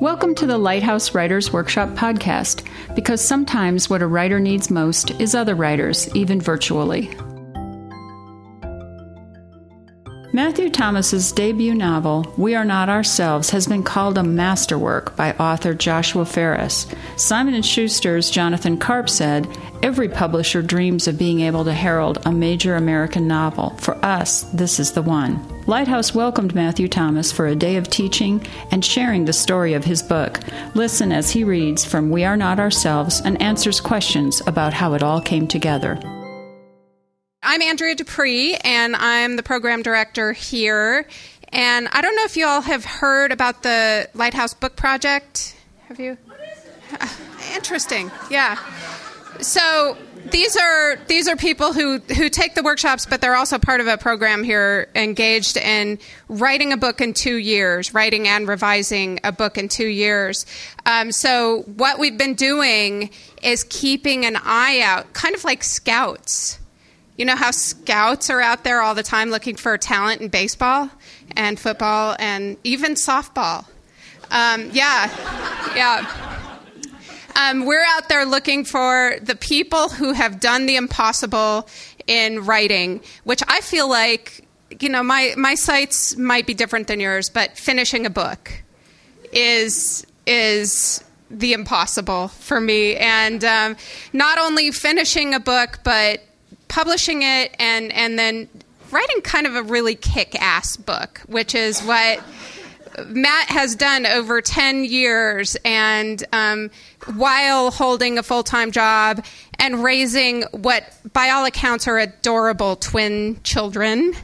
Welcome to the Lighthouse Writers Workshop podcast, because sometimes what a writer needs most is other writers, even virtually. Matthew Thomas's debut novel, We Are Not Ourselves, has been called a masterwork by author Joshua Ferris. Simon & Schuster's Jonathan Karp said, "Every publisher dreams of being able to herald a major American novel. For us, this is the one." Lighthouse welcomed Matthew Thomas for a day of teaching and sharing the story of his book. Listen as he reads from We Are Not Ourselves and answers questions about how it all came together. I'm Andrea Dupree, and I'm the program director here. And I don't know if you all have heard about the Lighthouse Book Project. Have you? Uh, interesting. Yeah. So these are these are people who who take the workshops, but they're also part of a program here engaged in writing a book in two years, writing and revising a book in two years. Um, so what we've been doing is keeping an eye out, kind of like scouts you know how scouts are out there all the time looking for talent in baseball and football and even softball? Um, yeah, yeah. Um, we're out there looking for the people who have done the impossible in writing, which I feel like, you know, my, my sights might be different than yours, but finishing a book is is the impossible for me. And um, not only finishing a book, but publishing it and and then writing kind of a really kick-ass book, which is what Matt has done over 10 years and um, while holding a full-time job and raising what by all accounts are adorable twin children.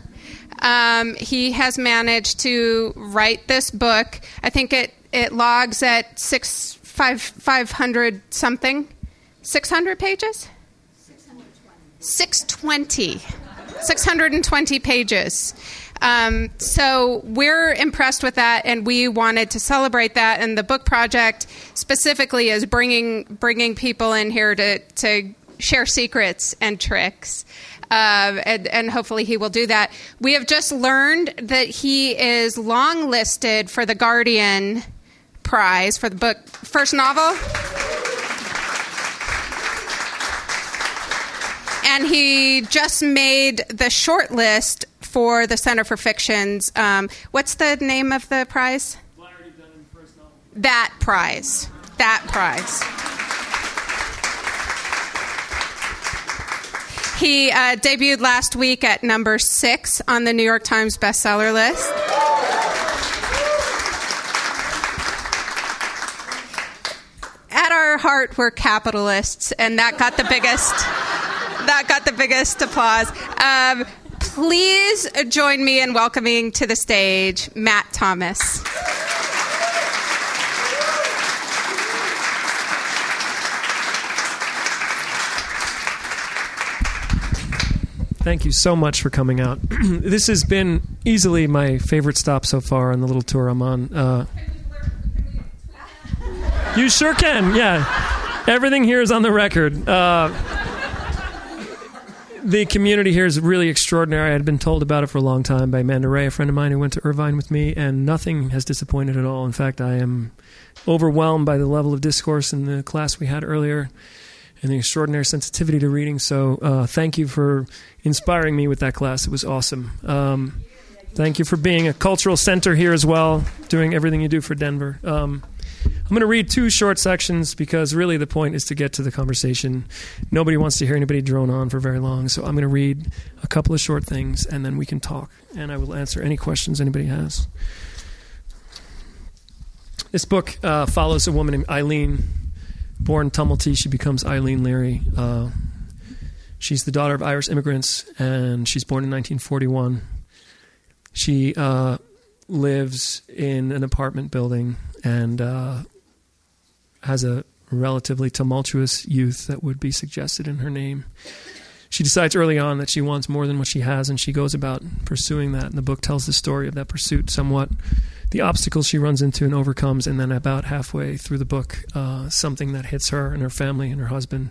Um, he has managed to write this book. I think it, it logs at six five five hundred something 600 pages 620. 620 pages. Um, so we're impressed with that, and we wanted to celebrate that. And the book project specifically is bringing bringing people in here to to share secrets and tricks. Uh, and, and, hopefully he will do that. We have just learned that he is long listed for the Guardian Prize for the book first novel. And he just made the short list for the Center for Fiction's. Um, what's the name of the prize? That prize. That prize. He uh, debuted last week at number six on the New York Times bestseller list. At our heart, we're capitalists, and that got the biggest that got the biggest applause. Um, please join me in welcoming to the stage Matt Thomas. Thank you so much for coming out. this has been easily my favorite stop so far on the little tour I'm on. Uh, you sure can, yeah. Everything here is on the record. Uh, the community here is really extraordinary. I had been told about it for a long time by Amanda Ray, a friend of mine who went to Irvine with me, and nothing has disappointed at all. In fact, I am overwhelmed by the level of discourse in the class we had earlier and the extraordinary sensitivity to reading. So, uh, thank you for inspiring me with that class. It was awesome. Um, thank you for being a cultural center here as well, doing everything you do for Denver. Um, I'm going to read two short sections because really the point is to get to the conversation. Nobody wants to hear anybody drone on for very long, so I'm going to read a couple of short things and then we can talk, and I will answer any questions anybody has. This book uh, follows a woman named Eileen, born Tumulty. She becomes Eileen Leary. Uh, she's the daughter of Irish immigrants, and she's born in 1941. She uh, lives in an apartment building and uh, has a relatively tumultuous youth that would be suggested in her name. She decides early on that she wants more than what she has, and she goes about pursuing that. And the book tells the story of that pursuit somewhat, the obstacles she runs into and overcomes, and then about halfway through the book, uh, something that hits her and her family and her husband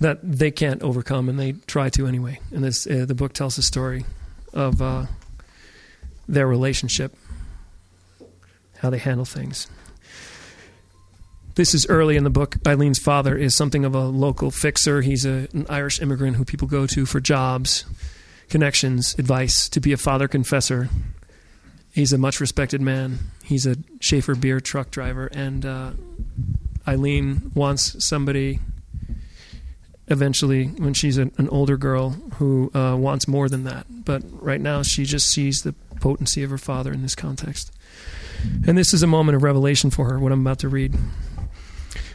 that they can't overcome, and they try to anyway. And this, uh, the book tells the story of uh, their relationship, how they handle things. this is early in the book. Eileen's father is something of a local fixer. He's a, an Irish immigrant who people go to for jobs, connections, advice, to be a father confessor. He's a much respected man. He's a Schaefer beer truck driver. And uh, Eileen wants somebody eventually when she's an, an older girl who uh, wants more than that. But right now, she just sees the potency of her father in this context. And this is a moment of revelation for her, what I'm about to read.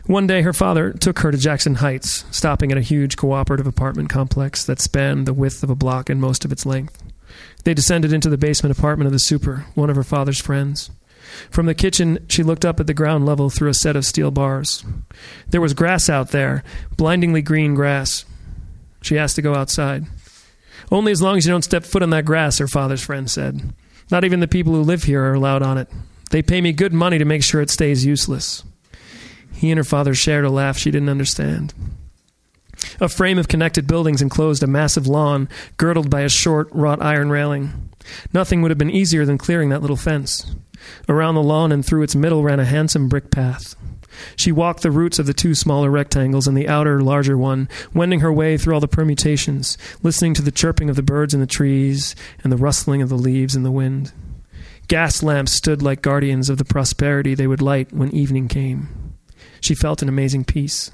One day, her father took her to Jackson Heights, stopping at a huge cooperative apartment complex that spanned the width of a block and most of its length. They descended into the basement apartment of the super, one of her father's friends. From the kitchen, she looked up at the ground level through a set of steel bars. There was grass out there, blindingly green grass. She asked to go outside. Only as long as you don't step foot on that grass, her father's friend said. Not even the people who live here are allowed on it. They pay me good money to make sure it stays useless. He and her father shared a laugh she didn't understand. A frame of connected buildings enclosed a massive lawn, girdled by a short wrought iron railing. Nothing would have been easier than clearing that little fence. Around the lawn and through its middle ran a handsome brick path. She walked the routes of the two smaller rectangles and the outer, larger one, wending her way through all the permutations, listening to the chirping of the birds in the trees and the rustling of the leaves in the wind. Gas lamps stood like guardians of the prosperity they would light when evening came. She felt an amazing peace.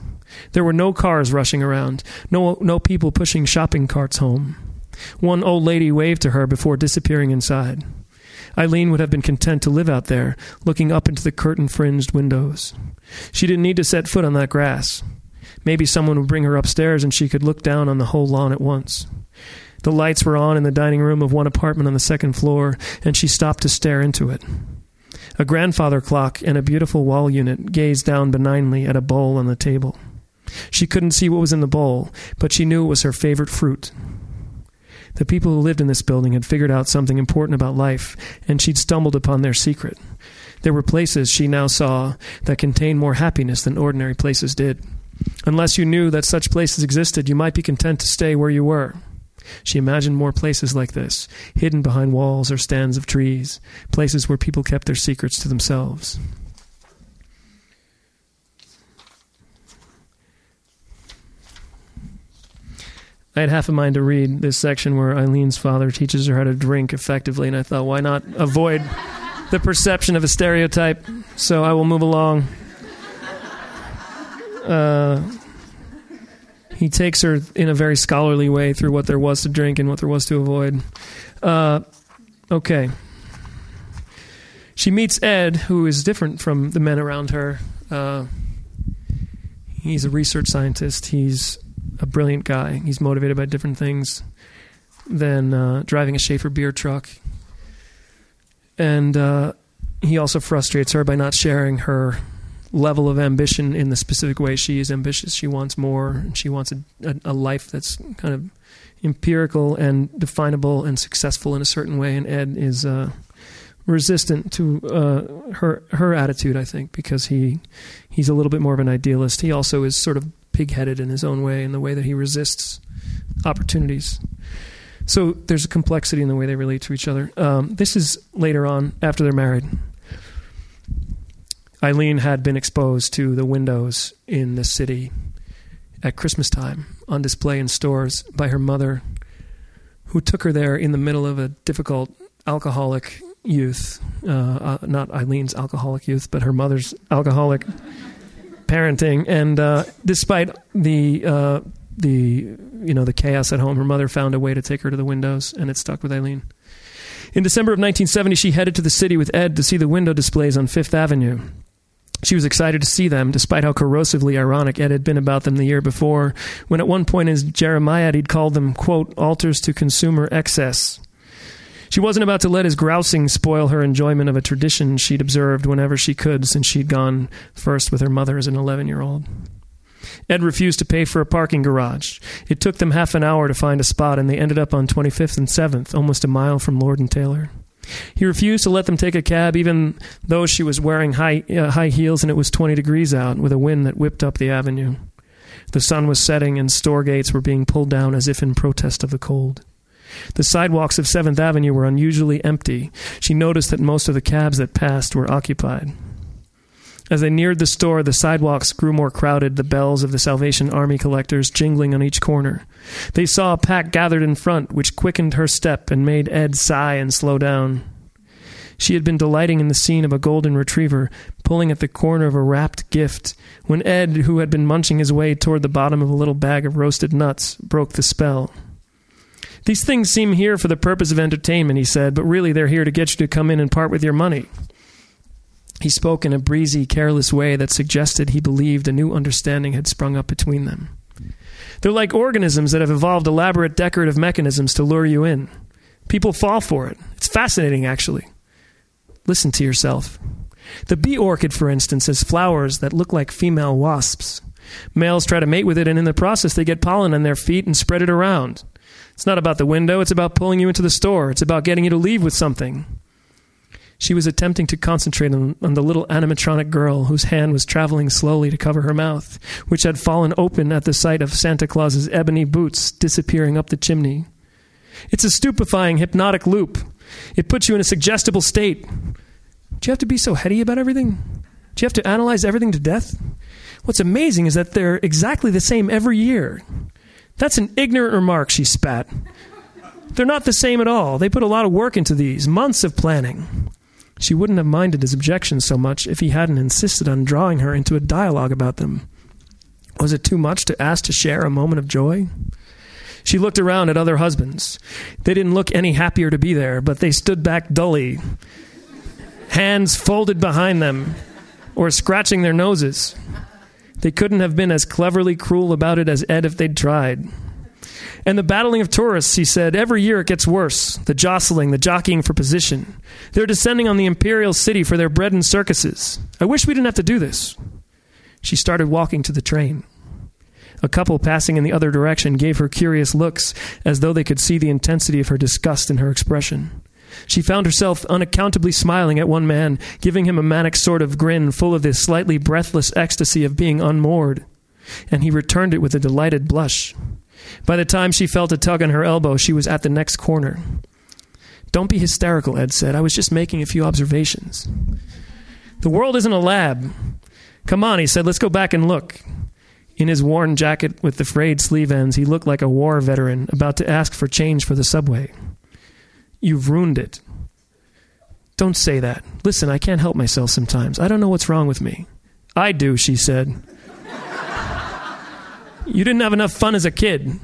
There were no cars rushing around, no, no people pushing shopping carts home. One old lady waved to her before disappearing inside. Eileen would have been content to live out there, looking up into the curtain fringed windows. She didn't need to set foot on that grass. Maybe someone would bring her upstairs and she could look down on the whole lawn at once. The lights were on in the dining room of one apartment on the second floor, and she stopped to stare into it. A grandfather clock and a beautiful wall unit gazed down benignly at a bowl on the table. She couldn't see what was in the bowl, but she knew it was her favorite fruit. The people who lived in this building had figured out something important about life, and she'd stumbled upon their secret. There were places she now saw that contained more happiness than ordinary places did. Unless you knew that such places existed, you might be content to stay where you were. She imagined more places like this, hidden behind walls or stands of trees, places where people kept their secrets to themselves. I had half a mind to read this section where Eileen's father teaches her how to drink effectively, and I thought, why not avoid the perception of a stereotype? So I will move along. Uh, he takes her in a very scholarly way through what there was to drink and what there was to avoid. Uh, okay. She meets Ed, who is different from the men around her. Uh, he's a research scientist. He's a brilliant guy. He's motivated by different things than uh, driving a Schaefer beer truck. And uh, he also frustrates her by not sharing her level of ambition in the specific way she is ambitious. She wants more, and she wants a, a, a, life that's kind of empirical and definable and successful in a certain way. And Ed is uh, resistant to uh, her her attitude, I think, because he he's a little bit more of an idealist. He also is sort of pig-headed in his own way in the way that he resists opportunities. So there's a complexity in the way they relate to each other. Um, this is later on after they're married. Eileen had been exposed to the windows in the city at Christmas time on display in stores by her mother, who took her there in the middle of a difficult alcoholic youth. Uh, uh, not Eileen's alcoholic youth, but her mother's alcoholic parenting. And uh, despite the uh, the you know the chaos at home, her mother found a way to take her to the windows, and it stuck with Eileen. In December of 1970, she headed to the city with Ed to see the window displays on Fifth Avenue. She was excited to see them, despite how corrosively ironic Ed had been about them the year before, when at one point in jeremiad he'd called them, quote, altars to consumer excess. She wasn't about to let his grousing spoil her enjoyment of a tradition she'd observed whenever she could since she'd gone first with her mother as an 11 year old. Ed refused to pay for a parking garage. It took them half an hour to find a spot, and they ended up on 25th and 7th, almost a mile from Lord and Taylor. He refused to let them take a cab, even though she was wearing high, uh, high heels and it was 20 degrees out, with a wind that whipped up the avenue. The sun was setting, and store gates were being pulled down as if in protest of the cold. The sidewalks of 7th Avenue were unusually empty. She noticed that most of the cabs that passed were occupied. As they neared the store, the sidewalks grew more crowded, the bells of the Salvation Army collectors jingling on each corner. They saw a pack gathered in front, which quickened her step and made Ed sigh and slow down. She had been delighting in the scene of a golden retriever pulling at the corner of a wrapped gift when Ed, who had been munching his way toward the bottom of a little bag of roasted nuts, broke the spell. These things seem here for the purpose of entertainment, he said, but really they're here to get you to come in and part with your money. He spoke in a breezy, careless way that suggested he believed a new understanding had sprung up between them. They're like organisms that have evolved elaborate decorative mechanisms to lure you in. People fall for it. It's fascinating, actually. Listen to yourself. The bee orchid, for instance, has flowers that look like female wasps. Males try to mate with it, and in the process, they get pollen on their feet and spread it around. It's not about the window, it's about pulling you into the store. It's about getting you to leave with something. She was attempting to concentrate on, on, the little animatronic girl whose hand was traveling slowly to cover her mouth, which had fallen open at the sight of Santa Claus's ebony boots disappearing up the chimney. It's a stupefying hypnotic loop. It puts you in a suggestible state. Do you have to be so heady about everything? Do you have to analyze everything to death? What's amazing is that they're exactly the same every year. That's an ignorant remark, she spat. They're not the same at all. They put a lot of work into these, months of planning. She wouldn't have minded his objections so much if he hadn't insisted on drawing her into a dialogue about them. Was it too much to ask to share a moment of joy? She looked around at other husbands. They didn't look any happier to be there, but they stood back dully, hands folded behind them, or scratching their noses. They couldn't have been as cleverly cruel about it as Ed if they'd tried. And the battling of tourists, he said, every year it gets worse. The jostling, the jockeying for position. They're descending on the imperial city for their bread and circuses. I wish we didn't have to do this. She started walking to the train. A couple passing in the other direction gave her curious looks, as though they could see the intensity of her disgust in her expression. She found herself unaccountably smiling at one man, giving him a manic sort of grin full of the slightly breathless ecstasy of being unmoored. And he returned it with a delighted blush. By the time she felt a tug on her elbow, she was at the next corner. Don't be hysterical, Ed said. I was just making a few observations. The world isn't a lab. Come on, he said. Let's go back and look. In his worn jacket with the frayed sleeve ends, he looked like a war veteran about to ask for change for the subway. You've ruined it. Don't say that. Listen, I can't help myself sometimes. I don't know what's wrong with me. I do, she said. You didn't have enough fun as a kid.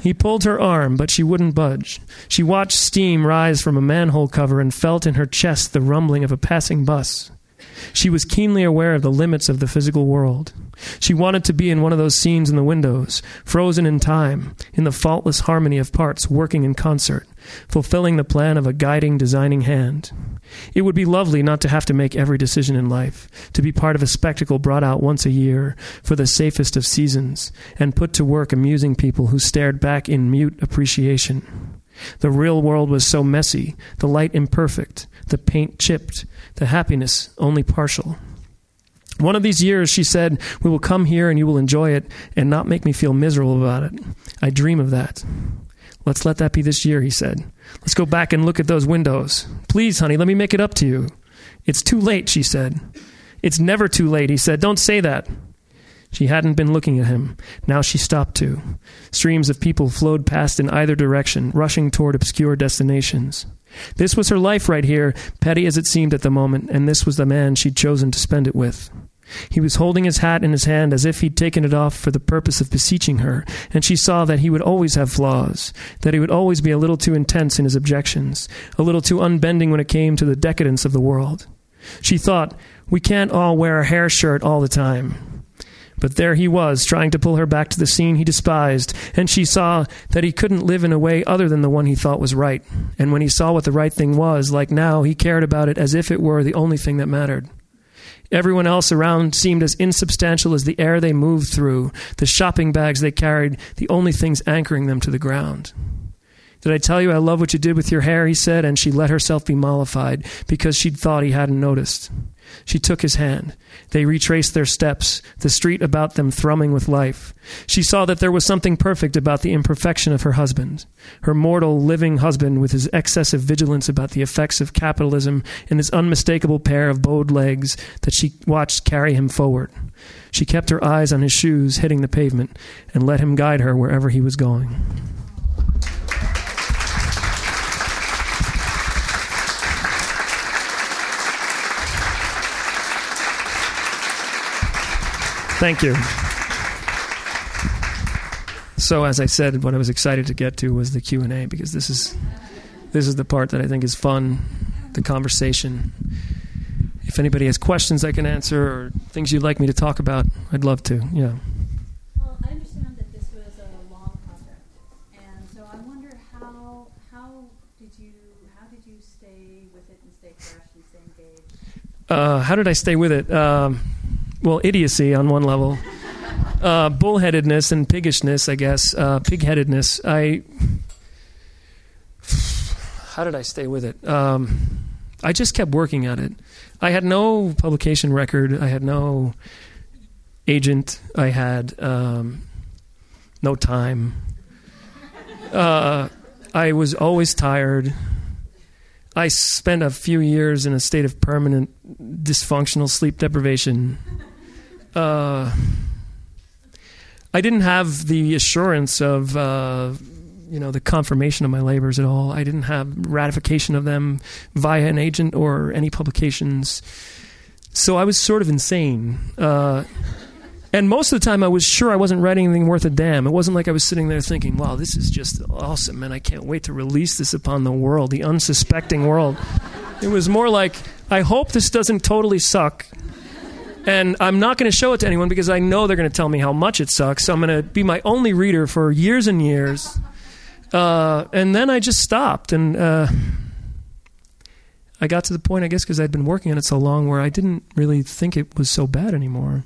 He pulled her arm, but she wouldn't budge. She watched steam rise from a manhole cover and felt in her chest the rumbling of a passing bus. She was keenly aware of the limits of the physical world. She wanted to be in one of those scenes in the windows, frozen in time, in the faultless harmony of parts working in concert, fulfilling the plan of a guiding, designing hand. It would be lovely not to have to make every decision in life, to be part of a spectacle brought out once a year for the safest of seasons, and put to work amusing people who stared back in mute appreciation. The real world was so messy, the light imperfect, the paint chipped, the happiness only partial. One of these years, she said, we will come here and you will enjoy it and not make me feel miserable about it. I dream of that. Let's let that be this year, he said. Let's go back and look at those windows. Please, honey, let me make it up to you. It's too late, she said. It's never too late, he said. Don't say that. She hadn't been looking at him. Now she stopped to. Streams of people flowed past in either direction, rushing toward obscure destinations. This was her life right here, petty as it seemed at the moment, and this was the man she'd chosen to spend it with. He was holding his hat in his hand as if he'd taken it off for the purpose of beseeching her, and she saw that he would always have flaws, that he would always be a little too intense in his objections, a little too unbending when it came to the decadence of the world. She thought, we can't all wear a hair shirt all the time. But there he was, trying to pull her back to the scene he despised, and she saw that he couldn't live in a way other than the one he thought was right. And when he saw what the right thing was, like now, he cared about it as if it were the only thing that mattered. Everyone else around seemed as insubstantial as the air they moved through, the shopping bags they carried, the only things anchoring them to the ground. Did I tell you I love what you did with your hair? He said, and she let herself be mollified because she'd thought he hadn't noticed. She took his hand. They retraced their steps, the street about them thrumming with life. She saw that there was something perfect about the imperfection of her husband, her mortal, living husband with his excessive vigilance about the effects of capitalism and his unmistakable pair of bowed legs that she watched carry him forward. She kept her eyes on his shoes hitting the pavement and let him guide her wherever he was going. Thank you. So, as I said, what I was excited to get to was the Q and A because this is this is the part that I think is fun, the conversation. If anybody has questions I can answer or things you'd like me to talk about, I'd love to. Yeah. Well, I understand that this was a long project, and so I wonder how how did you how did you stay with it and stay fresh and stay engaged? Uh, how did I stay with it? Um, well, idiocy on one level, uh, bullheadedness and piggishness, I guess. Uh, pigheadedness. I. How did I stay with it? Um, I just kept working at it. I had no publication record. I had no agent. I had um, no time. Uh, I was always tired. I spent a few years in a state of permanent dysfunctional sleep deprivation. Uh, I didn't have the assurance of, uh, you know, the confirmation of my labors at all. I didn't have ratification of them via an agent or any publications. So I was sort of insane. Uh, and most of the time, I was sure I wasn't writing anything worth a damn. It wasn't like I was sitting there thinking, wow, this is just awesome, and I can't wait to release this upon the world, the unsuspecting world. It was more like, I hope this doesn't totally suck. And I'm not going to show it to anyone because I know they're going to tell me how much it sucks. So I'm going to be my only reader for years and years. Uh, and then I just stopped. And uh, I got to the point, I guess, because I'd been working on it so long, where I didn't really think it was so bad anymore.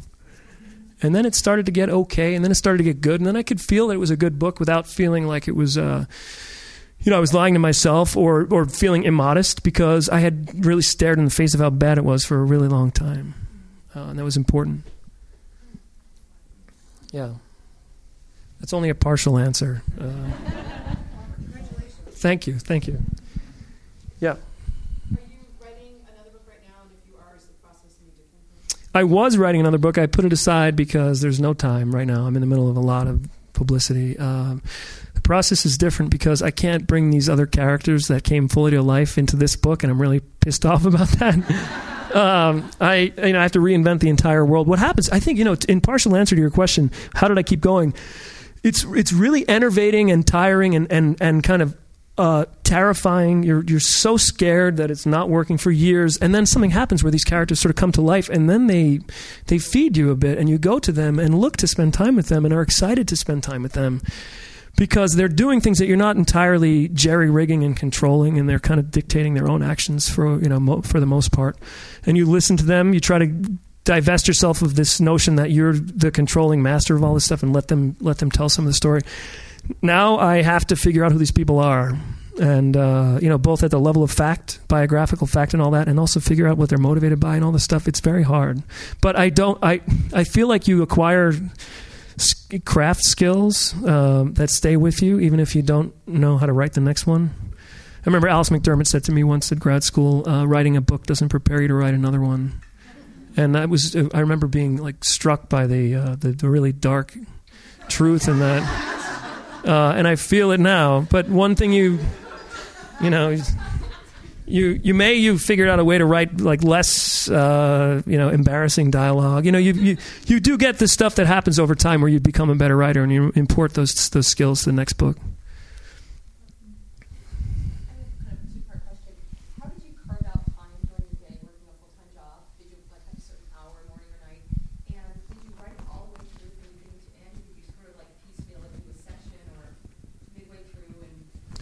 And then it started to get okay, and then it started to get good, and then I could feel that it was a good book without feeling like it was, uh, you know, I was lying to myself or or feeling immodest because I had really stared in the face of how bad it was for a really long time, uh, and that was important. Yeah, that's only a partial answer. Uh, thank you, thank you. Yeah. I was writing another book. I put it aside because there's no time right now. I'm in the middle of a lot of publicity. Um, the process is different because I can't bring these other characters that came fully to life into this book, and I'm really pissed off about that. Um, I you know I have to reinvent the entire world. What happens? I think you know in partial answer to your question, how did I keep going? It's it's really enervating and tiring and and and kind of uh, terrifying. You're you're so scared that it's not working for years, and then something happens where these characters sort of come to life, and then they they feed you a bit, and you go to them and look to spend time with them, and are excited to spend time with them because they're doing things that you're not entirely jerry rigging and controlling, and they're kind of dictating their own actions for you know mo- for the most part, and you listen to them, you try to divest yourself of this notion that you're the controlling master of all this stuff and let them let them tell some of the story now I have to figure out who these people are, and uh, you know, both at the level of fact, biographical fact, and all that, and also figure out what they're motivated by and all this stuff. It's very hard, but I don't. I I feel like you acquire craft skills um, that stay with you, even if you don't know how to write the next one. I remember Alice McDermott said to me once at grad school, uh, "Writing a book doesn't prepare you to write another one." And I was, I remember being like struck by the uh, the, the really dark truth in that uh, and I feel it now. But one thing you, you know, you you may you figured out a way to write like less, uh, you know, embarrassing dialogue. You know, you, you you do get the stuff that happens over time where you become a better writer and you import those those skills to the next book.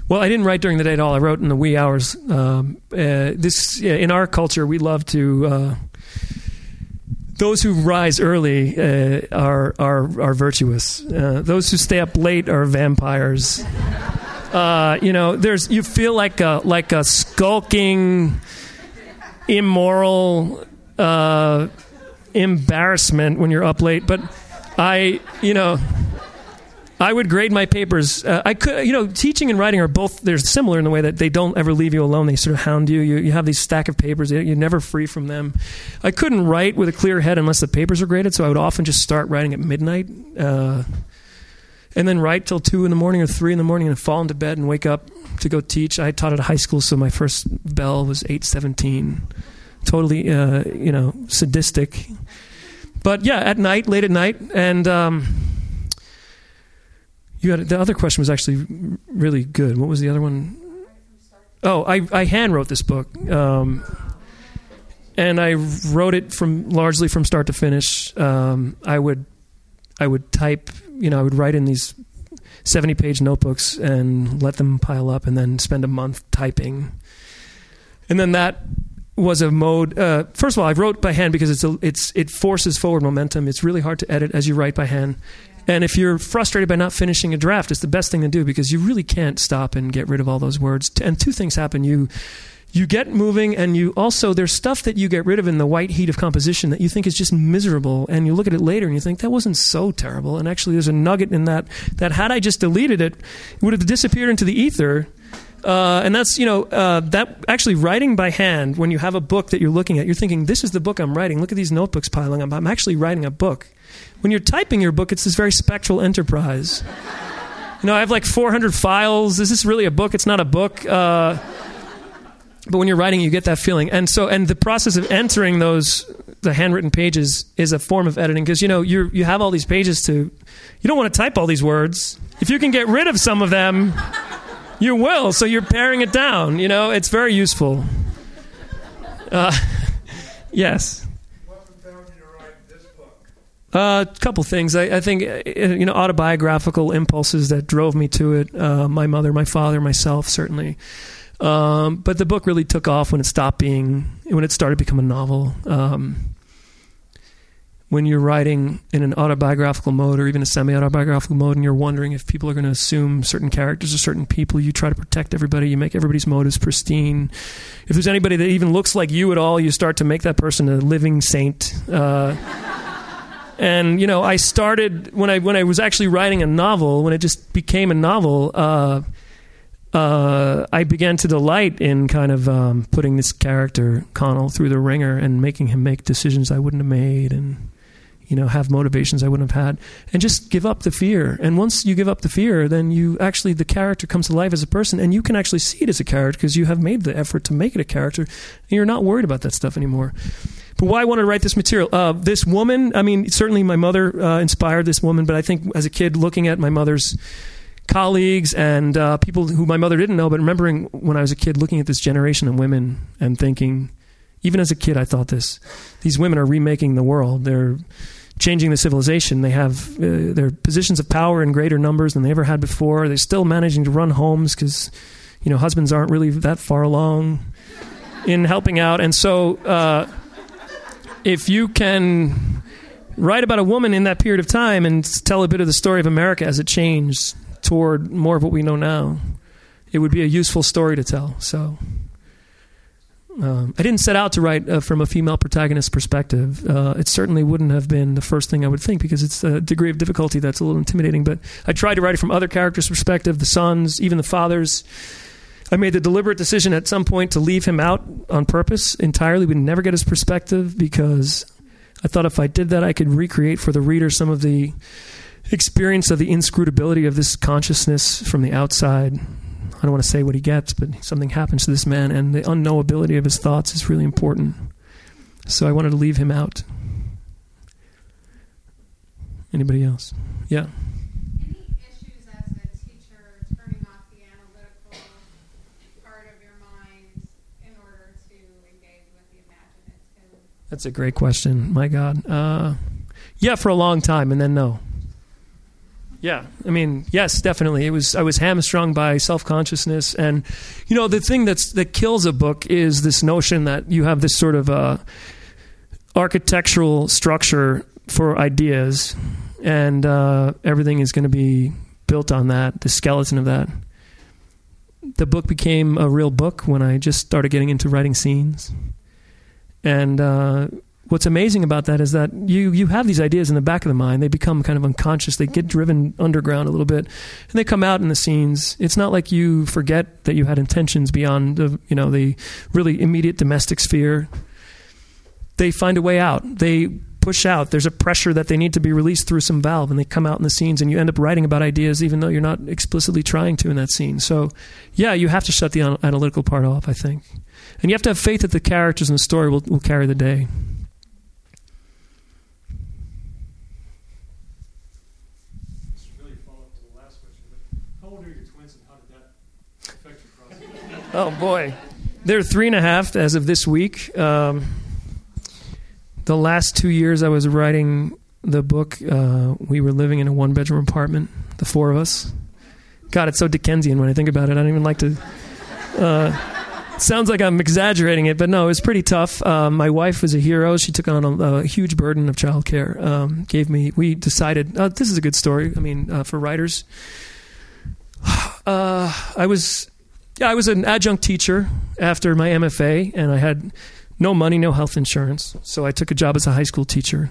Well, I didn't write during the day at all. I wrote in the wee hours. Um, uh, this yeah, in our culture, we love to. Uh, those who rise early uh, are are are virtuous. Uh, those who stay up late are vampires. Uh, you know, there's you feel like a like a skulking, immoral uh, embarrassment when you're up late. But I, you know, I would grade my papers. Uh, I could, you know, teaching and writing are both they're similar in the way that they don't ever leave you alone. They sort of hound you. You, you have these stack of papers. You're never free from them. I couldn't write with a clear head unless the papers were graded, so I would often just start writing at midnight. Uh, and then write till two in the morning or three in the morning and fall into bed and wake up to go teach. I taught at high school, so my first bell was eight seventeen. Totally, uh, you know, sadistic. But yeah, at night, late at night, and um, you had the other question was actually really good. What was the other one? Oh, I I hand wrote this book. Um, and I wrote it from largely from start to finish. Um, I would I would type, you know, I would write in these 70 page notebooks and let them pile up and then spend a month typing. And then that was a mode. Uh, first of all, I wrote by hand because it's a, it's it forces forward momentum. It's really hard to edit as you write by hand. And if you're frustrated by not finishing a draft, it's the best thing to do because you really can't stop and get rid of all those words. And two things happen: you you get moving and you also there's stuff that you get rid of in the white heat of composition that you think is just miserable. And you look at it later and you think that wasn't so terrible. And actually there's a nugget in that that had i just deleted it it would have disappeared into the ether uh, and that's you know uh, that actually writing by hand when you have a book that you're looking at you're thinking this is the book i'm writing. Look at these notebooks piling up. I'm actually writing a book. When you're typing your book it's this very spectral enterprise. You know i have like 400 files. Is this really a book? It's not a book. Uh, but when you're writing you get that feeling. And so and the process of entering those the handwritten pages is a form of editing because you know you you have all these pages to you don't want to type all these words. If you can get rid of some of them you will so you're paring it down you know it's very useful uh, yes a uh, a couple things. I, I, think uh, you know autobiographical impulses that drove me to it. Uh, my mother, my father, myself, certainly. Um, but the book really took off when it stopped being when it started to become a novel. Um, when you're writing in an autobiographical mode or even a semi-autobiographical mode, and you're wondering if people are going to assume certain characters or certain people, you try to protect everybody. You make everybody's motives pristine. If there's anybody that even looks like you at all, you start to make that person a living saint. Uh, and you know, I started when I when I was actually writing a novel, when it just became a novel. Uh, uh, I began to delight in kind of um, putting this character Connell through the ringer and making him make decisions I wouldn't have made, and you know have motivations I wouldn't have had, and just give up the fear. And once you give up the fear, then you actually the character comes to life as a person, and you can actually see it as a character because you have made the effort to make it a character, and you're not worried about that stuff anymore. But why I wanted to write this material? Uh, this woman, I mean, certainly my mother uh, inspired this woman, but I think as a kid, looking at my mother's colleagues and uh, people who my mother didn't know, but remembering when I was a kid looking at this generation of women and thinking, even as a kid, I thought this: these women are remaking the world. They're changing the civilization. They have uh, their positions of power in greater numbers than they ever had before. They're still managing to run homes because you know husbands aren't really that far along in helping out, and so uh, if you can write about a woman in that period of time and tell a bit of the story of America as it changed toward more of what we know now, it would be a useful story to tell. So. Um, I didn't set out to write uh, from a female protagonist perspective. Uh, it certainly wouldn't have been the first thing I would think because it's a degree of difficulty that's a little intimidating. But I tried to write it from other characters' perspective, the sons, even the fathers. I made the deliberate decision at some point to leave him out on purpose entirely. We'd never get his perspective because I thought if I did that, I could recreate for the reader some of the experience of the inscrutability of this consciousness from the outside. I don't want to say what he gets, but something happens to this man, and the unknowability of his thoughts is really important. So I wanted to leave him out. Anybody else? Yeah. Any issues as a teacher turning off the analytical part of your mind in order to engage with the imaginative? That's a great question. My God. Uh, yeah, for a long time, and then no. Yeah, I mean, yes, definitely. It was I was hamstrung by self consciousness, and you know the thing that's that kills a book is this notion that you have this sort of uh, architectural structure for ideas, and uh, everything is going to be built on that, the skeleton of that. the book became a real book when I just started getting into writing scenes. And uh, what's amazing about that is that you you have these ideas in the back of the mind. They become kind of unconscious. They get driven underground a little bit, and they come out in the scenes. It's not like you forget that you had intentions beyond the you know the really immediate domestic sphere. They find a way out. They push out. There's a pressure that they need to be released through some valve, and they come out in the scenes, and you end up writing about ideas even though you're not explicitly trying to in that scene. So, yeah, you have to shut the analytical part off, I think. And you have to have faith that the characters in the story will, will carry the day. Oh boy, they're three and a half as of this week. Um, the last two years I was writing the book, uh, we were living in a one bedroom apartment, the four of us. God, it's so Dickensian when I think about it. I don't even like to. Uh, sounds like I'm exaggerating it, but no, it was pretty tough. Um, my wife was a hero. She took on a, a huge burden of childcare. Um, gave me. We decided uh, this is a good story. I mean, uh, for writers, uh, I was yeah, I was an adjunct teacher after my MFA, and I had no money, no health insurance. So I took a job as a high school teacher.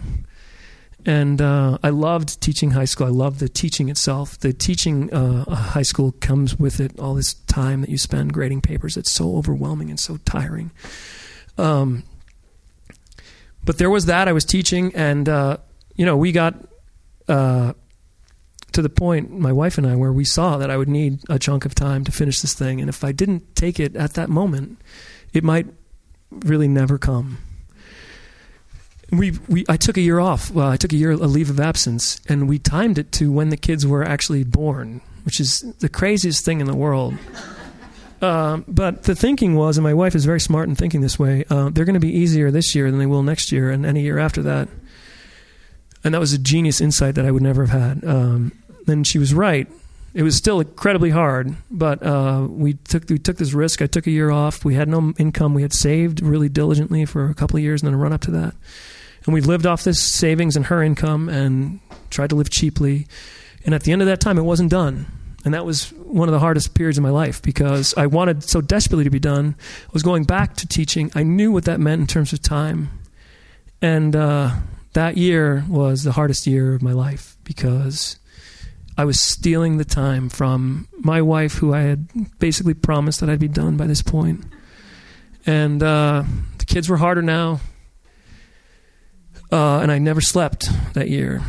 And uh, I loved teaching high school. I loved the teaching itself. The teaching uh, high school comes with it all this time that you spend grading papers. It's so overwhelming and so tiring. Um, but there was that. I was teaching, and uh, you know, we got uh, to the point, my wife and I, where we saw that I would need a chunk of time to finish this thing, and if I didn't take it at that moment, it might really never come. We, we, I took a year off. Well, I took a year, a leave of absence, and we timed it to when the kids were actually born, which is the craziest thing in the world. Uh, but the thinking was, and my wife is very smart in thinking this way, uh, they're going to be easier this year than they will next year and any year after that. And that was a genius insight that I would never have had. Um, and she was right. It was still incredibly hard, but uh, we took we took this risk. I took a year off. We had no income. We had saved really diligently for a couple of years, and then a run up to that, and we lived off this savings and her income, and tried to live cheaply. And at the end of that time, it wasn't done. And that was one of the hardest periods of my life because I wanted so desperately to be done. I was going back to teaching. I knew what that meant in terms of time. And uh, that year was the hardest year of my life because I was stealing the time from my wife, who I had basically promised that I'd be done by this point. And uh, the kids were harder now. Uh, and I never slept that year.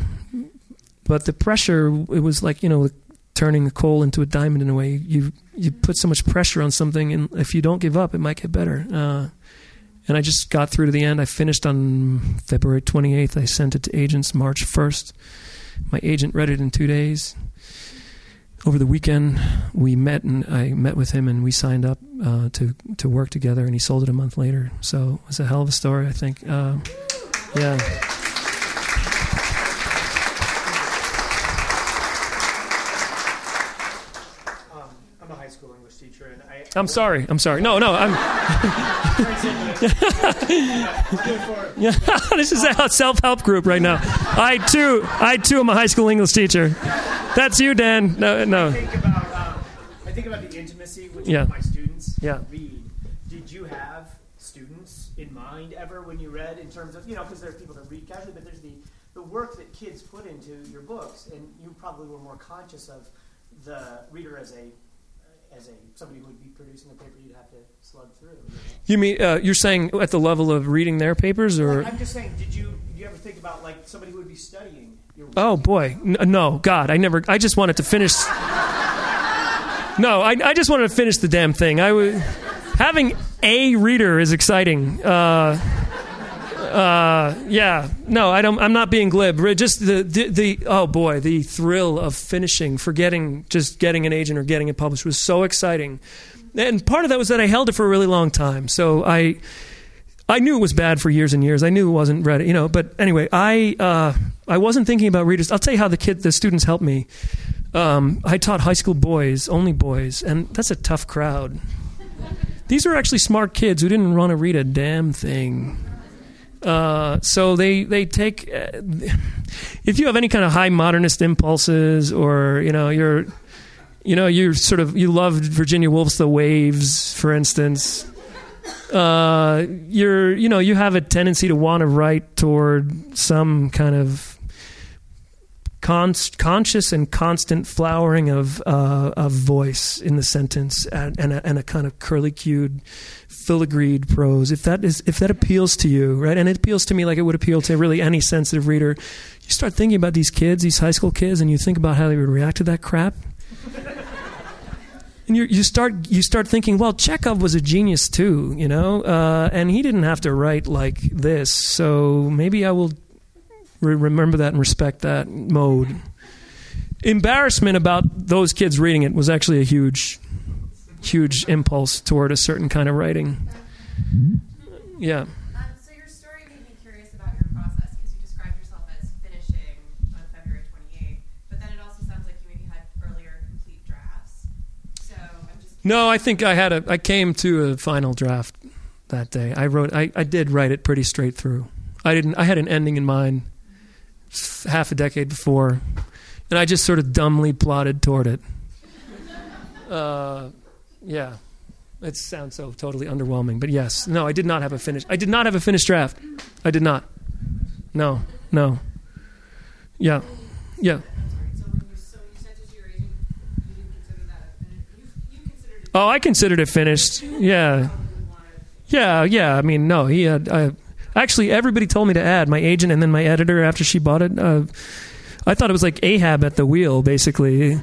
But the pressure, it was like, you know, turning the coal into a diamond in a way. You, you put so much pressure on something, and if you don't give up, it might get better. Uh, and I just got through to the end. I finished on February 28th. I sent it to agents March 1st. My agent read it in two days. Over the weekend, we met and I met with him and we signed up uh, to to work together. And he sold it a month later. So it was a hell of a story, I think. Uh, yeah. I'm sorry. I'm sorry. No, no. I'm. yeah, this is a self-help group right now. I too, I too am a high school English teacher. That's you, Dan. No, no. I think about, um, I think about the intimacy which yeah. my students yeah. read. Did you have students in mind ever when you read, in terms of you know, because there's people that read casually, but there's the the work that kids put into your books, and you probably were more conscious of the reader as a as a somebody who would be producing a paper, you'd have to slug through. You, know? you mean uh, you're saying at the level of reading their papers, or I'm just saying, did you did you ever think about like somebody who would be studying your? Oh boy, no, God, I never. I just wanted to finish. no, I, I just wanted to finish the damn thing. I was having a reader is exciting. Uh, uh, yeah, no, I don't. I'm not being glib. Just the, the, the oh boy, the thrill of finishing, forgetting, just getting an agent or getting it published was so exciting. And part of that was that I held it for a really long time. So I, I knew it was bad for years and years. I knew it wasn't ready, you know. But anyway, I, uh, I wasn't thinking about readers. I'll tell you how the kid, the students helped me. Um, I taught high school boys, only boys, and that's a tough crowd. These are actually smart kids who didn't want to read a damn thing. Uh, so they they take uh, if you have any kind of high modernist impulses or you know you're You know, you're sort of you loved Virginia Woolf's The Waves, for instance. Uh, you're you know you have a tendency to want to write toward some kind of con- conscious and constant flowering of uh, of voice in the sentence and, and, a, and a kind of curly cued filigreed prose if that is if that appeals to you right? And it appeals to me like it would appeal to really any sensitive reader. You start thinking about these kids these high school kids and you think about how they would react to that crap. And you you start you start thinking, well, Chekhov was a genius too, you know, uh, and he didn't have to write like this, so maybe I will re- remember that and respect that mode. Embarrassment about those kids reading it was actually a huge, huge impulse toward a certain kind of writing. Yeah. No, I think I had a. I came to a final draft that day. I wrote. I, I did write it pretty straight through. I didn't. I had an ending in mind half a decade before, and I just sort of dumbly plodded toward it. Uh, yeah, it sounds so totally underwhelming, but yes, no, I did not have a finished. I did not have a finished draft. I did not. No, no. Yeah, yeah. Oh, I considered it finished. Yeah, yeah, yeah. I mean, no, he had. Uh, actually, everybody told me to add my agent and then my editor after she bought it. Uh, I thought it was like Ahab at the wheel, basically.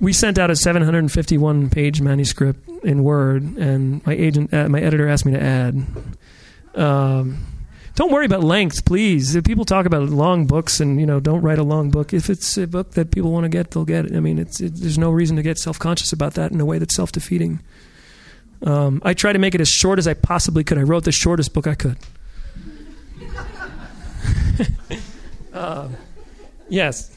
We sent out a 751 page manuscript in Word, and my agent, uh, my editor, asked me to add. Um, don't worry about length, please. If people talk about long books, and you know, don't write a long book. If it's a book that people want to get, they'll get it. I mean, it, there's no reason to get self conscious about that in a way that's self defeating. Um, I try to make it as short as I possibly could. I wrote the shortest book I could. uh, yes.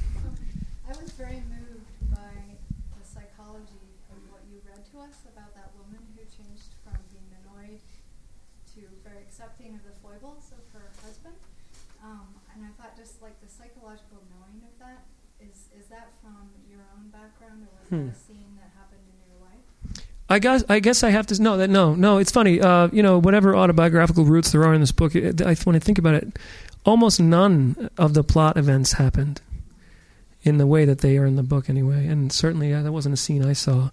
Hmm. That from your own background or was that a scene that happened in your life? I guess I guess I have to no that no no it's funny uh, you know whatever autobiographical roots there are in this book it, I, when I think about it almost none of the plot events happened in the way that they are in the book anyway and certainly uh, that wasn't a scene I saw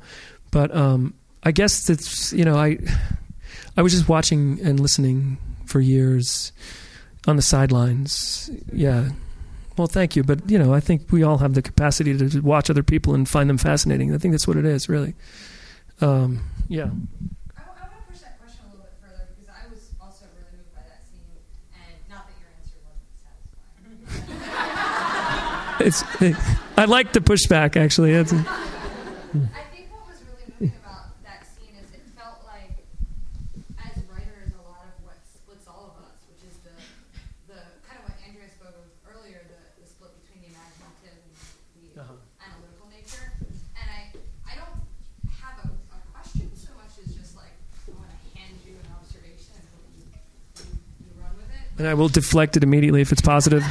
but um, I guess it's you know I I was just watching and listening for years on the sidelines yeah well, thank you, but you know, I think we all have the capacity to watch other people and find them fascinating. I think that's what it is, really. Um, yeah. I, I want to push that question a little bit further because I was also really moved by that scene, and not that your answer wasn't satisfying. it's. It, I like the pushback, actually. It's, and I will deflect it immediately if it's positive.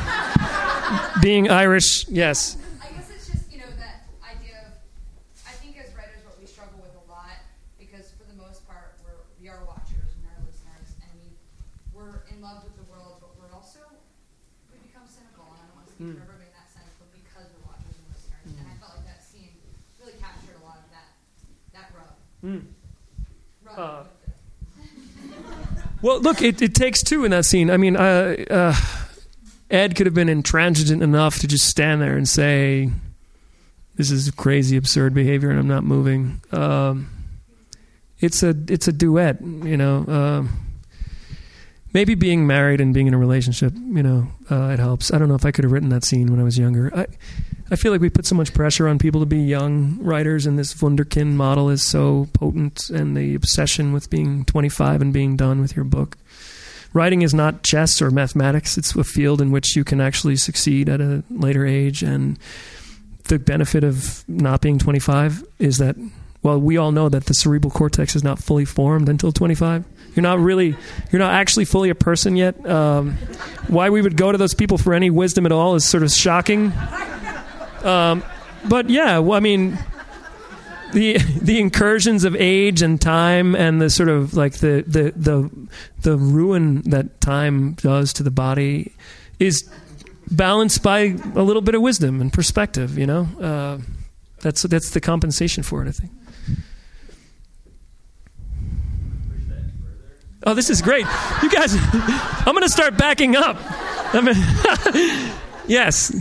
Being Irish, yes. I guess it's just you know that idea of I think as writers what we struggle with a lot because for the most part we're we are watchers and our listeners and we we're in love with the world but we're also we become cynical and I don't want to speak mm. for everybody in that sense but because we're watchers and listeners mm. and I felt like that scene really captured a lot of that that rub. Mm. rub uh, well, look, it, it takes two in that scene. I mean, uh, uh, Ed could have been intransigent enough to just stand there and say, "This is crazy, absurd behavior," and I'm not moving. Um, it's a it's a duet, you know. Uh, maybe being married and being in a relationship, you know, uh, it helps. I don't know if I could have written that scene when I was younger. I, I feel like we put so much pressure on people to be young writers, and this Wunderkind model is so potent, and the obsession with being 25 and being done with your book. Writing is not chess or mathematics, it's a field in which you can actually succeed at a later age. And the benefit of not being 25 is that, well, we all know that the cerebral cortex is not fully formed until 25. You're not really, you're not actually fully a person yet. Um, why we would go to those people for any wisdom at all is sort of shocking. Um, but yeah, well, I mean, the the incursions of age and time and the sort of like the the the the ruin that time does to the body is balanced by a little bit of wisdom and perspective. You know, uh, that's that's the compensation for it. I think. Oh, this is great. You guys, I'm going to start backing up. yes.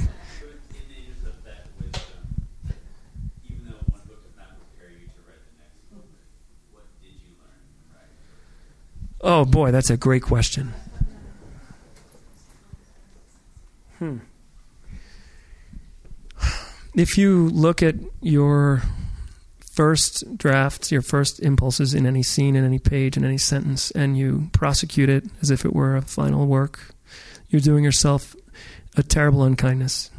Oh boy, that's a great question. Hmm. If you look at your first drafts, your first impulses in any scene, in any page, in any sentence, and you prosecute it as if it were a final work, you're doing yourself a terrible unkindness.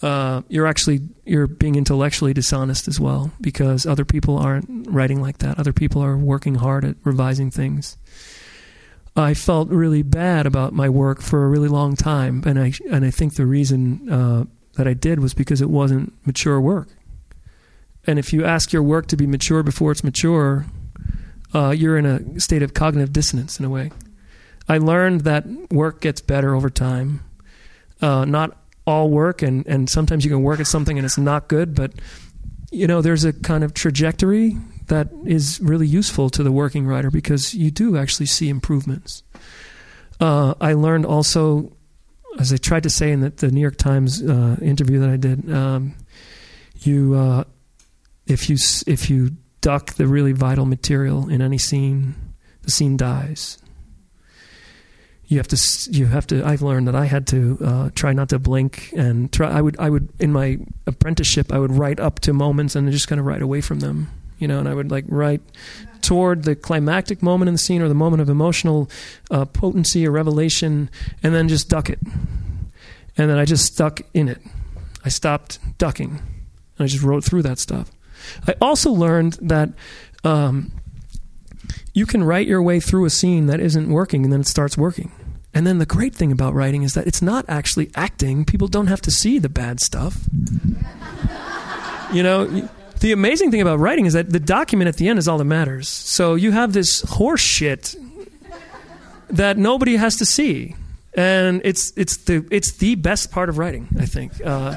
Uh, you're actually you're being intellectually dishonest as well because other people aren't writing like that. Other people are working hard at revising things. I felt really bad about my work for a really long time, and I and I think the reason uh, that I did was because it wasn't mature work. And if you ask your work to be mature before it's mature, uh, you're in a state of cognitive dissonance in a way. I learned that work gets better over time. Uh, not all work, and, and sometimes you can work at something and it's not good, but you know, there's a kind of trajectory that is really useful to the working writer because you do actually see improvements. Uh, I learned also, as I tried to say in the, the New York Times uh, interview that I did, um, you uh, if you if you duck the really vital material in any scene, the scene dies you have to you have to I've learned that I had to uh, try not to blink and try I would I would in my apprenticeship I would write up to moments and just kind of write away from them you know and I would like write toward the climactic moment in the scene or the moment of emotional uh, potency or revelation and then just duck it. And then I just stuck in it. I stopped ducking and I just wrote through that stuff. I also learned that um, you can write your way through a scene that isn't working and then it starts working. And then the great thing about writing is that it's not actually acting. People don't have to see the bad stuff. you know, the amazing thing about writing is that the document at the end is all that matters. So you have this horse shit that nobody has to see. And it's it's the it's the best part of writing, I think. Uh,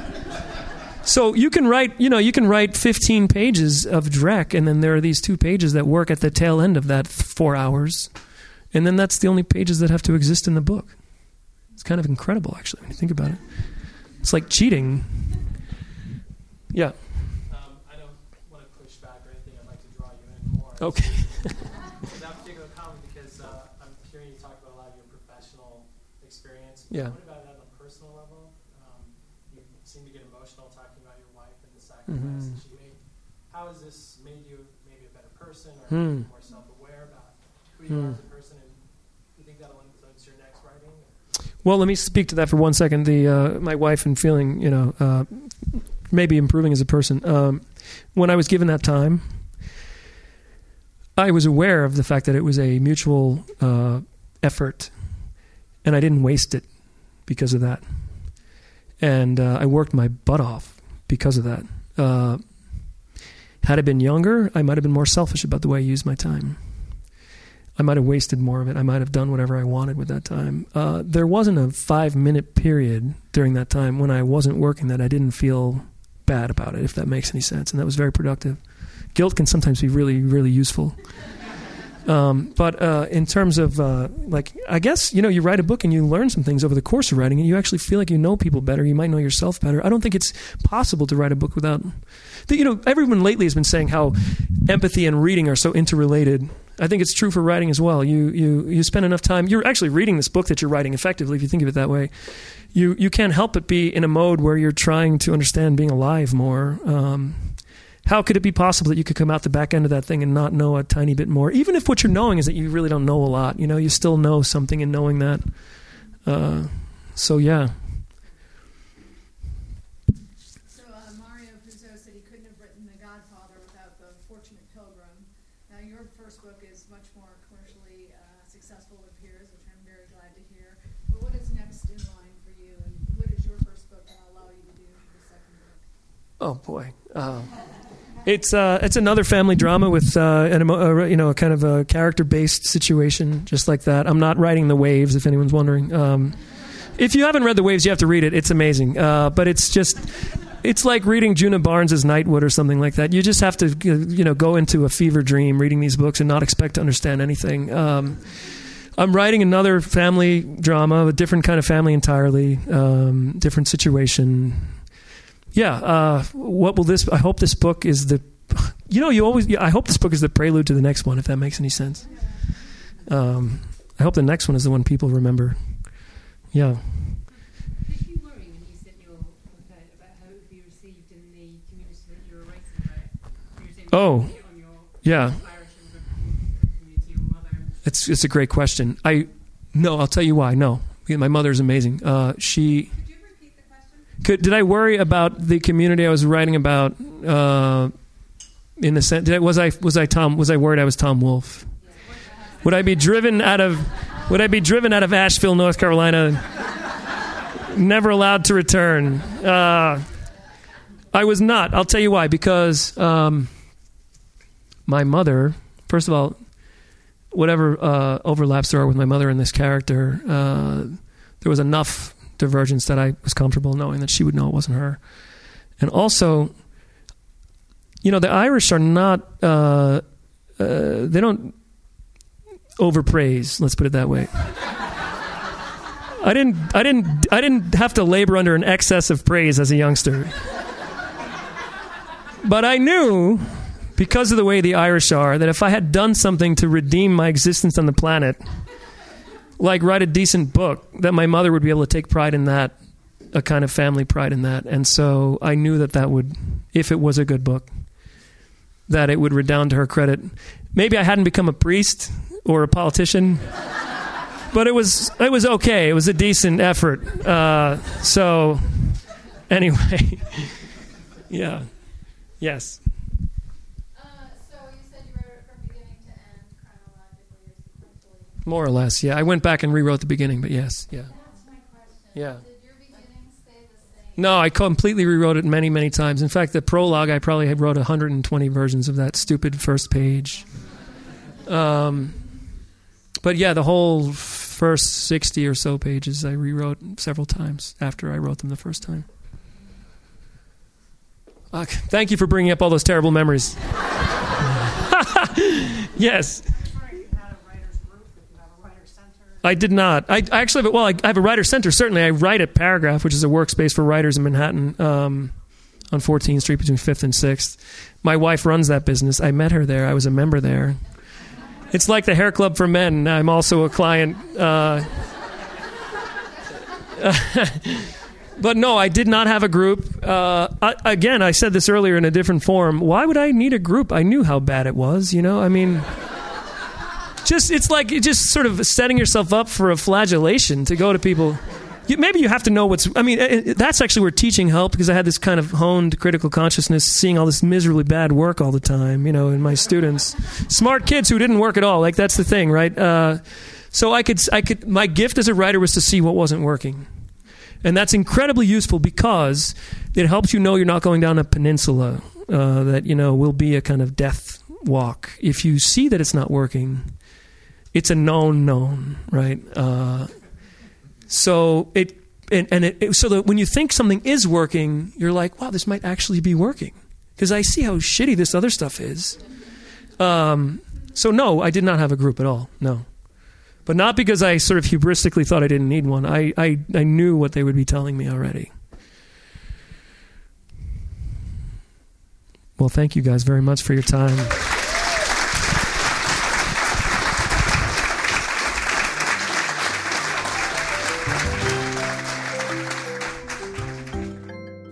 so you can write, you know, you can write 15 pages of Drek, and then there are these two pages that work at the tail end of that four hours, and then that's the only pages that have to exist in the book. It's kind of incredible, actually, when you think about it. It's like cheating. Yeah. Um, I don't want to push back or anything. I'd like to draw you in more. Okay. that particular comment, because uh, I'm hearing you talk about a lot of your professional experience. Yeah. What about on a personal level? Um, you seem to get emotional talking about your wife and the sacrifice mm-hmm. she made. How has this made you maybe a better person or hmm. more self-aware about who you hmm. are as a person? And do you think that'll influence your next writing? Well, let me speak to that for one second. The uh, my wife and feeling, you know, uh, maybe improving as a person. Um, when I was given that time, I was aware of the fact that it was a mutual uh, effort, and I didn't waste it because of that. And uh, I worked my butt off because of that. Uh, had I been younger, I might have been more selfish about the way I used my time. I might have wasted more of it. I might have done whatever I wanted with that time. Uh, there wasn't a five minute period during that time when I wasn't working that I didn't feel bad about it, if that makes any sense. And that was very productive. Guilt can sometimes be really, really useful. Um, but uh, in terms of uh, like, I guess you know, you write a book and you learn some things over the course of writing it. You actually feel like you know people better. You might know yourself better. I don't think it's possible to write a book without. That, You know, everyone lately has been saying how empathy and reading are so interrelated. I think it's true for writing as well. You you you spend enough time. You're actually reading this book that you're writing effectively, if you think of it that way. You you can't help but be in a mode where you're trying to understand being alive more. Um, how could it be possible that you could come out the back end of that thing and not know a tiny bit more? Even if what you're knowing is that you really don't know a lot, you know, you still know something in knowing that. Uh, so yeah. So uh, Mario Puzo said he couldn't have written The Godfather without The Fortunate Pilgrim. Now your first book is much more commercially uh, successful, it appears, which I'm very glad to hear. But what is next in line for you, and what is your first book that will allow you to do the second book? Oh boy. Uh, It's uh, it's another family drama with uh, an uh, you know a kind of a character based situation, just like that. I'm not writing the waves, if anyone's wondering. Um, if you haven't read the waves, you have to read it. It's amazing, uh, but it's just it's like reading Djuna Barnes's Nightwood or something like that. You just have to you know go into a fever dream reading these books and not expect to understand anything. Um, I'm writing another family drama, a different kind of family entirely, um, different situation yeah, uh, what will this? I hope this book is the. You know, you always. I hope this book is the prelude to the next one, if that makes any sense. Um, I hope the next one is the one people remember. Yeah. Oh, yeah. It's it's a great question. I no, I'll tell you why. No, my mother is amazing. Uh, she could, did I worry about the community I was writing about? Uh, in the sense, was I was I Tom? Was I worried I was Tom Wolfe? Would I be driven out of? Would I be driven out of Asheville, North Carolina? Never allowed to return. Uh, I was not. I'll tell you why. Because um, my mother, first of all, whatever uh, overlaps there are with my mother in this character, uh, there was enough divergence that I was comfortable knowing that she would know it wasn't her. And also, you know, the Irish are not, uh, uh, they don't overpraise, let's put it that way. I didn't, I didn't, I didn't have to labor under an excess of praise as a youngster. But I knew, because of the way the Irish are, that if I had done something to redeem my existence on the planet, like write a decent book that my mother would be able to take pride in that a kind of family pride in that. And so i knew that that would if it was a good book that it would redound to her credit. Maybe i hadn't become a priest or a politician but it was it was okay. It was a decent effort. Uh, so anyway yeah. Yes More or less, yeah. I went back and rewrote the beginning, but yes, yeah. Yeah. No, I completely rewrote it many, many times. In fact, the prologue, I probably wrote 120 versions of that stupid first page. Um, but yeah, the whole first 60 or so pages I rewrote several times after I wrote them the first time. Uh, thank you for bringing up all those terrible memories. yes. I did not. I, I actually have, a, well, I, I, have a writer center. Certainly, I write at Paragraph, which is a workspace for writers in Manhattan um, on 14th Street between 5th and 6th. My wife runs that business. I met her there. I was a member there. It's like the hair club for men. I'm also a client. Uh, but no, I did not have a group. Uh, I, again, I said this earlier in a different form. Why would I need a group? I knew how bad it was. You know, I mean just it's like just sort of setting yourself up for a flagellation to go to people. You, maybe you have to know what's. I mean, it, that's actually where teaching helped because I had this kind of honed critical consciousness, seeing all this miserably bad work all the time. You know, in my students, smart kids who didn't work at all. Like that's the thing, right? Uh, so I could, I could. My gift as a writer was to see what wasn't working, and that's incredibly useful because it helps you know you're not going down a peninsula uh, that you know will be a kind of death walk. If you see that it's not working, it's a known known, right? Uh, so it and, and it, it, so that when you think something is working, you're like, wow, this might actually be working because I see how shitty this other stuff is. Um, so no, I did not have a group at all. No, but not because I sort of hubristically thought I didn't need one. I I, I knew what they would be telling me already. Well, thank you guys very much for your time.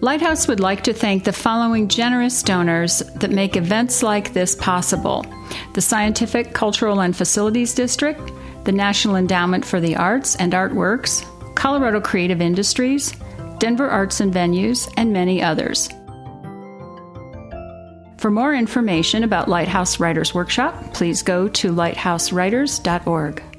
Lighthouse would like to thank the following generous donors that make events like this possible the Scientific, Cultural, and Facilities District, the National Endowment for the Arts and Artworks, Colorado Creative Industries, Denver Arts and Venues, and many others. For more information about Lighthouse Writers Workshop, please go to lighthousewriters.org.